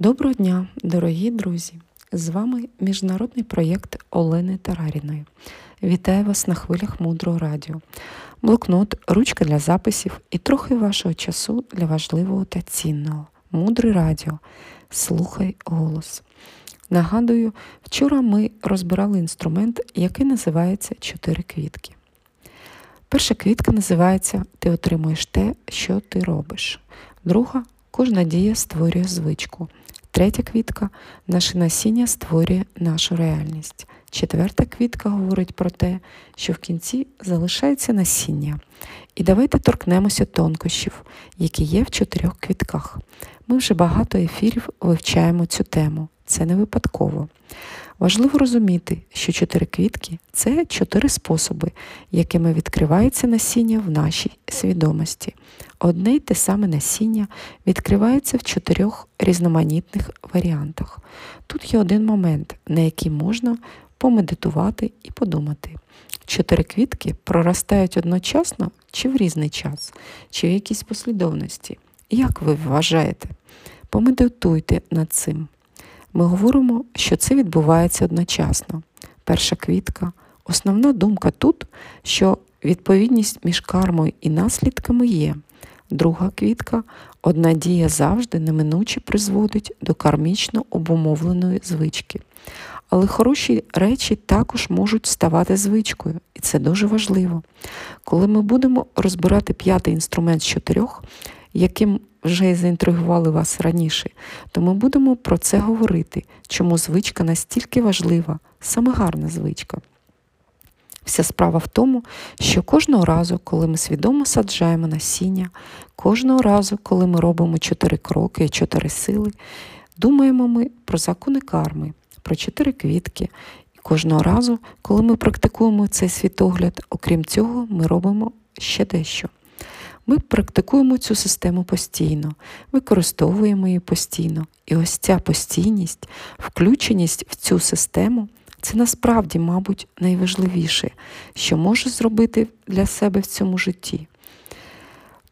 Доброго дня, дорогі друзі! З вами міжнародний проєкт Олени Тараріної. Вітаю вас на хвилях мудрого радіо, блокнот, ручка для записів і трохи вашого часу для важливого та цінного. Мудре радіо. Слухай голос. Нагадую, вчора ми розбирали інструмент, який називається Чотири квітки. Перша квітка називається Ти отримуєш те, що ти робиш. Друга кожна дія створює звичку. Третя квітка наше насіння створює нашу реальність. Четверта квітка говорить про те, що в кінці залишається насіння. І давайте торкнемося тонкощів, які є в чотирьох квітках. Ми вже багато ефірів вивчаємо цю тему. Це не випадково. Важливо розуміти, що чотири квітки це чотири способи, якими відкривається насіння в нашій свідомості. Одне й те саме насіння відкривається в чотирьох різноманітних варіантах. Тут є один момент, на який можна помедитувати і подумати. Чотири квітки проростають одночасно чи в різний час, чи в якійсь послідовності. Як ви вважаєте? Помедитуйте над цим. Ми говоримо, що це відбувається одночасно. Перша квітка. Основна думка тут, що відповідність між кармою і наслідками є. Друга квітка одна дія завжди неминуче призводить до кармічно обумовленої звички. Але хороші речі також можуть ставати звичкою, і це дуже важливо. Коли ми будемо розбирати п'ятий інструмент з чотирьох, яким вже заінтригували вас раніше, то ми будемо про це говорити, чому звичка настільки важлива, саме гарна звичка. Вся справа в тому, що кожного разу, коли ми свідомо саджаємо насіння, кожного разу, коли ми робимо чотири кроки чотири сили, думаємо ми про закони карми, про чотири квітки. І кожного разу, коли ми практикуємо цей світогляд, окрім цього, ми робимо ще дещо. Ми практикуємо цю систему постійно, використовуємо її постійно. І ось ця постійність, включеність в цю систему це насправді, мабуть, найважливіше, що може зробити для себе в цьому житті.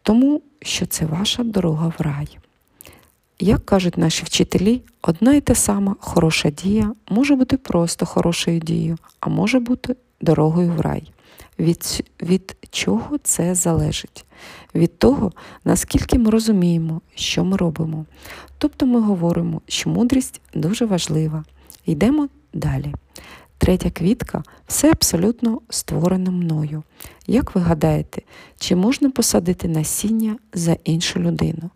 Тому що це ваша дорога в рай. Як кажуть наші вчителі, одна і та сама хороша дія може бути просто хорошою дією, а може бути дорогою в рай. Від, Від чого це залежить? Від того, наскільки ми розуміємо, що ми робимо. Тобто ми говоримо, що мудрість дуже важлива. Йдемо далі. Третя квітка все абсолютно створено мною. Як ви гадаєте, чи можна посадити насіння за іншу людину?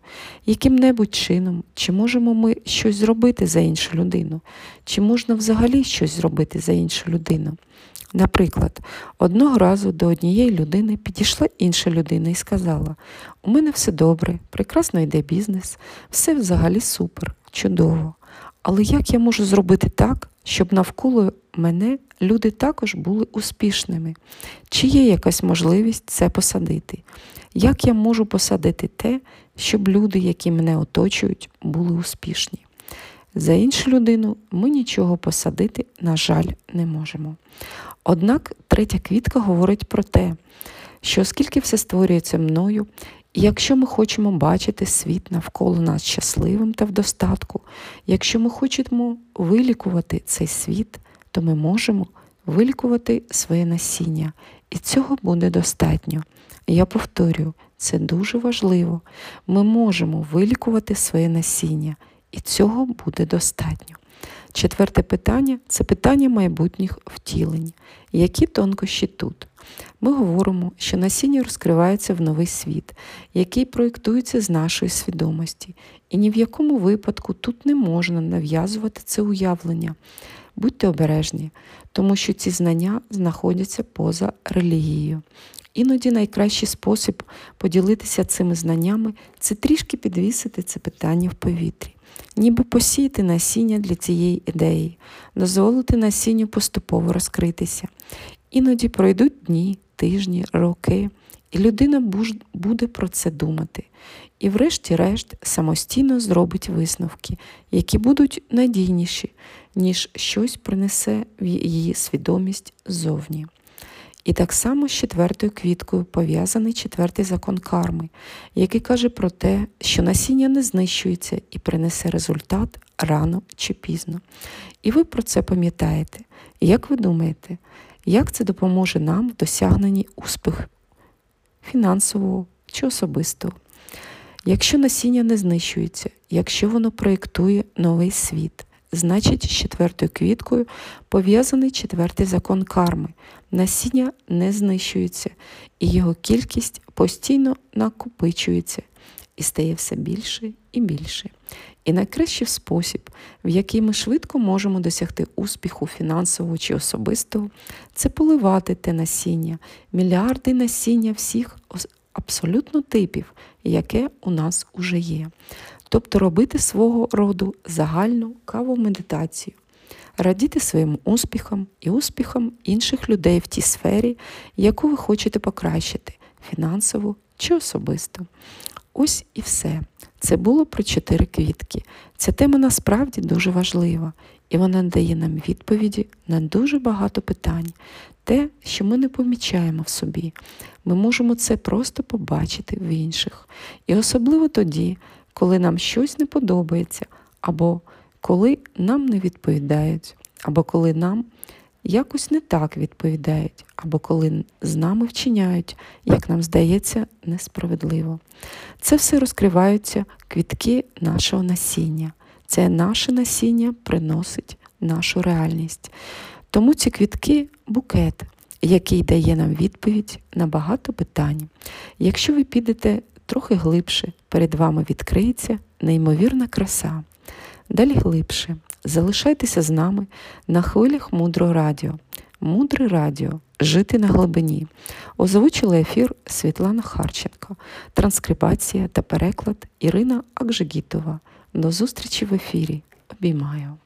Яким-небудь чином, чи можемо ми щось зробити за іншу людину? Чи можна взагалі щось зробити за іншу людину? Наприклад, одного разу до однієї людини підійшла інша людина і сказала: У мене все добре, прекрасно йде бізнес, все взагалі супер, чудово. Але як я можу зробити так, щоб навколо мене люди також були успішними? Чи є якась можливість це посадити? Як я можу посадити те, щоб люди, які мене оточують, були успішні? За іншу людину ми нічого посадити, на жаль, не можемо. Однак третя квітка говорить про те, що оскільки все створюється мною, якщо ми хочемо бачити світ навколо нас щасливим та в достатку, якщо ми хочемо вилікувати цей світ, то ми можемо вилікувати своє насіння, і цього буде достатньо. Я повторюю, це дуже важливо. Ми можемо вилікувати своє насіння, і цього буде достатньо. Четверте питання це питання майбутніх втілень. Які тонкощі тут? Ми говоримо, що насіння розкривається в новий світ, який проєктується з нашої свідомості, і ні в якому випадку тут не можна нав'язувати це уявлення. Будьте обережні, тому що ці знання знаходяться поза релігією. Іноді найкращий спосіб поділитися цими знаннями це трішки підвісити це питання в повітрі ніби посіяти насіння для цієї ідеї, дозволити насінню поступово розкритися. Іноді пройдуть дні, тижні, роки, і людина буде про це думати. І, врешті-решт, самостійно зробить висновки, які будуть надійніші, ніж щось принесе в її свідомість ззовні. І так само з четвертою квіткою пов'язаний четвертий закон карми, який каже про те, що насіння не знищується і принесе результат рано чи пізно. І ви про це пам'ятаєте. Як ви думаєте, як це допоможе нам в досягненні успіху фінансового чи особистого? Якщо насіння не знищується, якщо воно проєктує новий світ, значить з четвертою квіткою пов'язаний четвертий закон карми. Насіння не знищується, і його кількість постійно накопичується і стає все більше і більше. І найкращий спосіб, в який ми швидко можемо досягти успіху фінансового чи особистого, це поливати те насіння, мільярди насіння всіх абсолютно типів, яке у нас уже є. Тобто робити свого роду загальну каву медитацію, радіти своїм успіхам і успіхам інших людей в тій сфері, яку ви хочете покращити фінансово чи особисто. Ось і все. Це було про чотири квітки. Ця тема насправді дуже важлива, і вона дає нам відповіді на дуже багато питань, те, що ми не помічаємо в собі. Ми можемо це просто побачити в інших. І особливо тоді, коли нам щось не подобається, або коли нам не відповідають, або коли нам якось не так відповідають, або коли з нами вчиняють, як нам здається, несправедливо. Це все розкриваються квітки нашого насіння. Це наше насіння приносить нашу реальність. Тому ці квітки букет, який дає нам відповідь на багато питань. Якщо ви підете трохи глибше, перед вами відкриється неймовірна краса. Далі глибше. Залишайтеся з нами на хвилях мудрого радіо. Мудре радіо. Жити на глибині. Озвучила ефір Світлана Харченко, транскрибація та переклад Ірина Акжигітова. До зустрічі в ефірі. Обіймаю.